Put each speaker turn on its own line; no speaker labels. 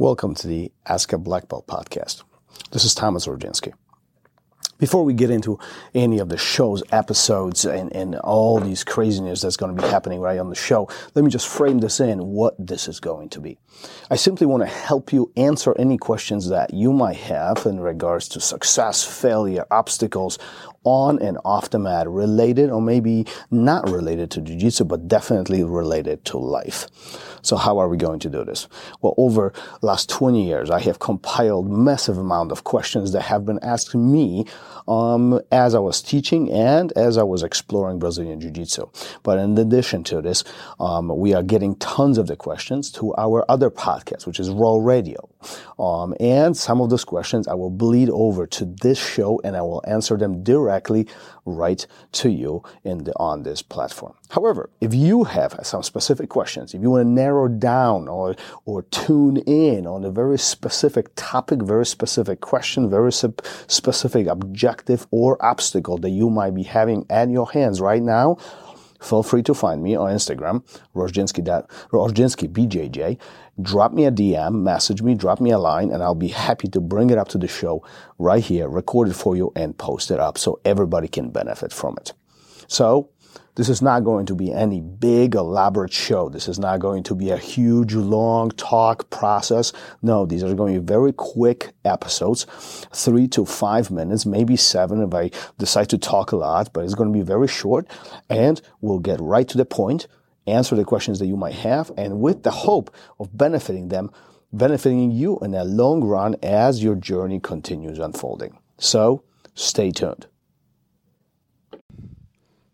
Welcome to the Ask a Black Belt podcast. This is Thomas Rożdżynski. Before we get into any of the show's episodes and, and all these craziness that's going to be happening right on the show, let me just frame this in what this is going to be. I simply want to help you answer any questions that you might have in regards to success, failure, obstacles on and off the mat related or maybe not related to jiu-jitsu, but definitely related to life. So how are we going to do this? Well, over last 20 years, I have compiled massive amount of questions that have been asked me um, as I was teaching and as I was exploring Brazilian Jiu-Jitsu. But in addition to this, um, we are getting tons of the questions to our other podcast, which is ROL Radio. Um, and some of those questions I will bleed over to this show and I will answer them directly right to you in the, on this platform. However, if you have some specific questions, if you want to narrow down or, or tune in on a very specific topic, very specific question, very sub- specific objective or obstacle that you might be having at your hands right now, feel free to find me on Instagram, Rożdżynski, Rożdżynski BJJ. Drop me a DM, message me, drop me a line, and I'll be happy to bring it up to the show right here, record it for you, and post it up so everybody can benefit from it. So, this is not going to be any big elaborate show. This is not going to be a huge long talk process. No, these are going to be very quick episodes, three to five minutes, maybe seven if I decide to talk a lot, but it's going to be very short and we'll get right to the point, answer the questions that you might have, and with the hope of benefiting them, benefiting you in the long run as your journey continues unfolding. So stay tuned.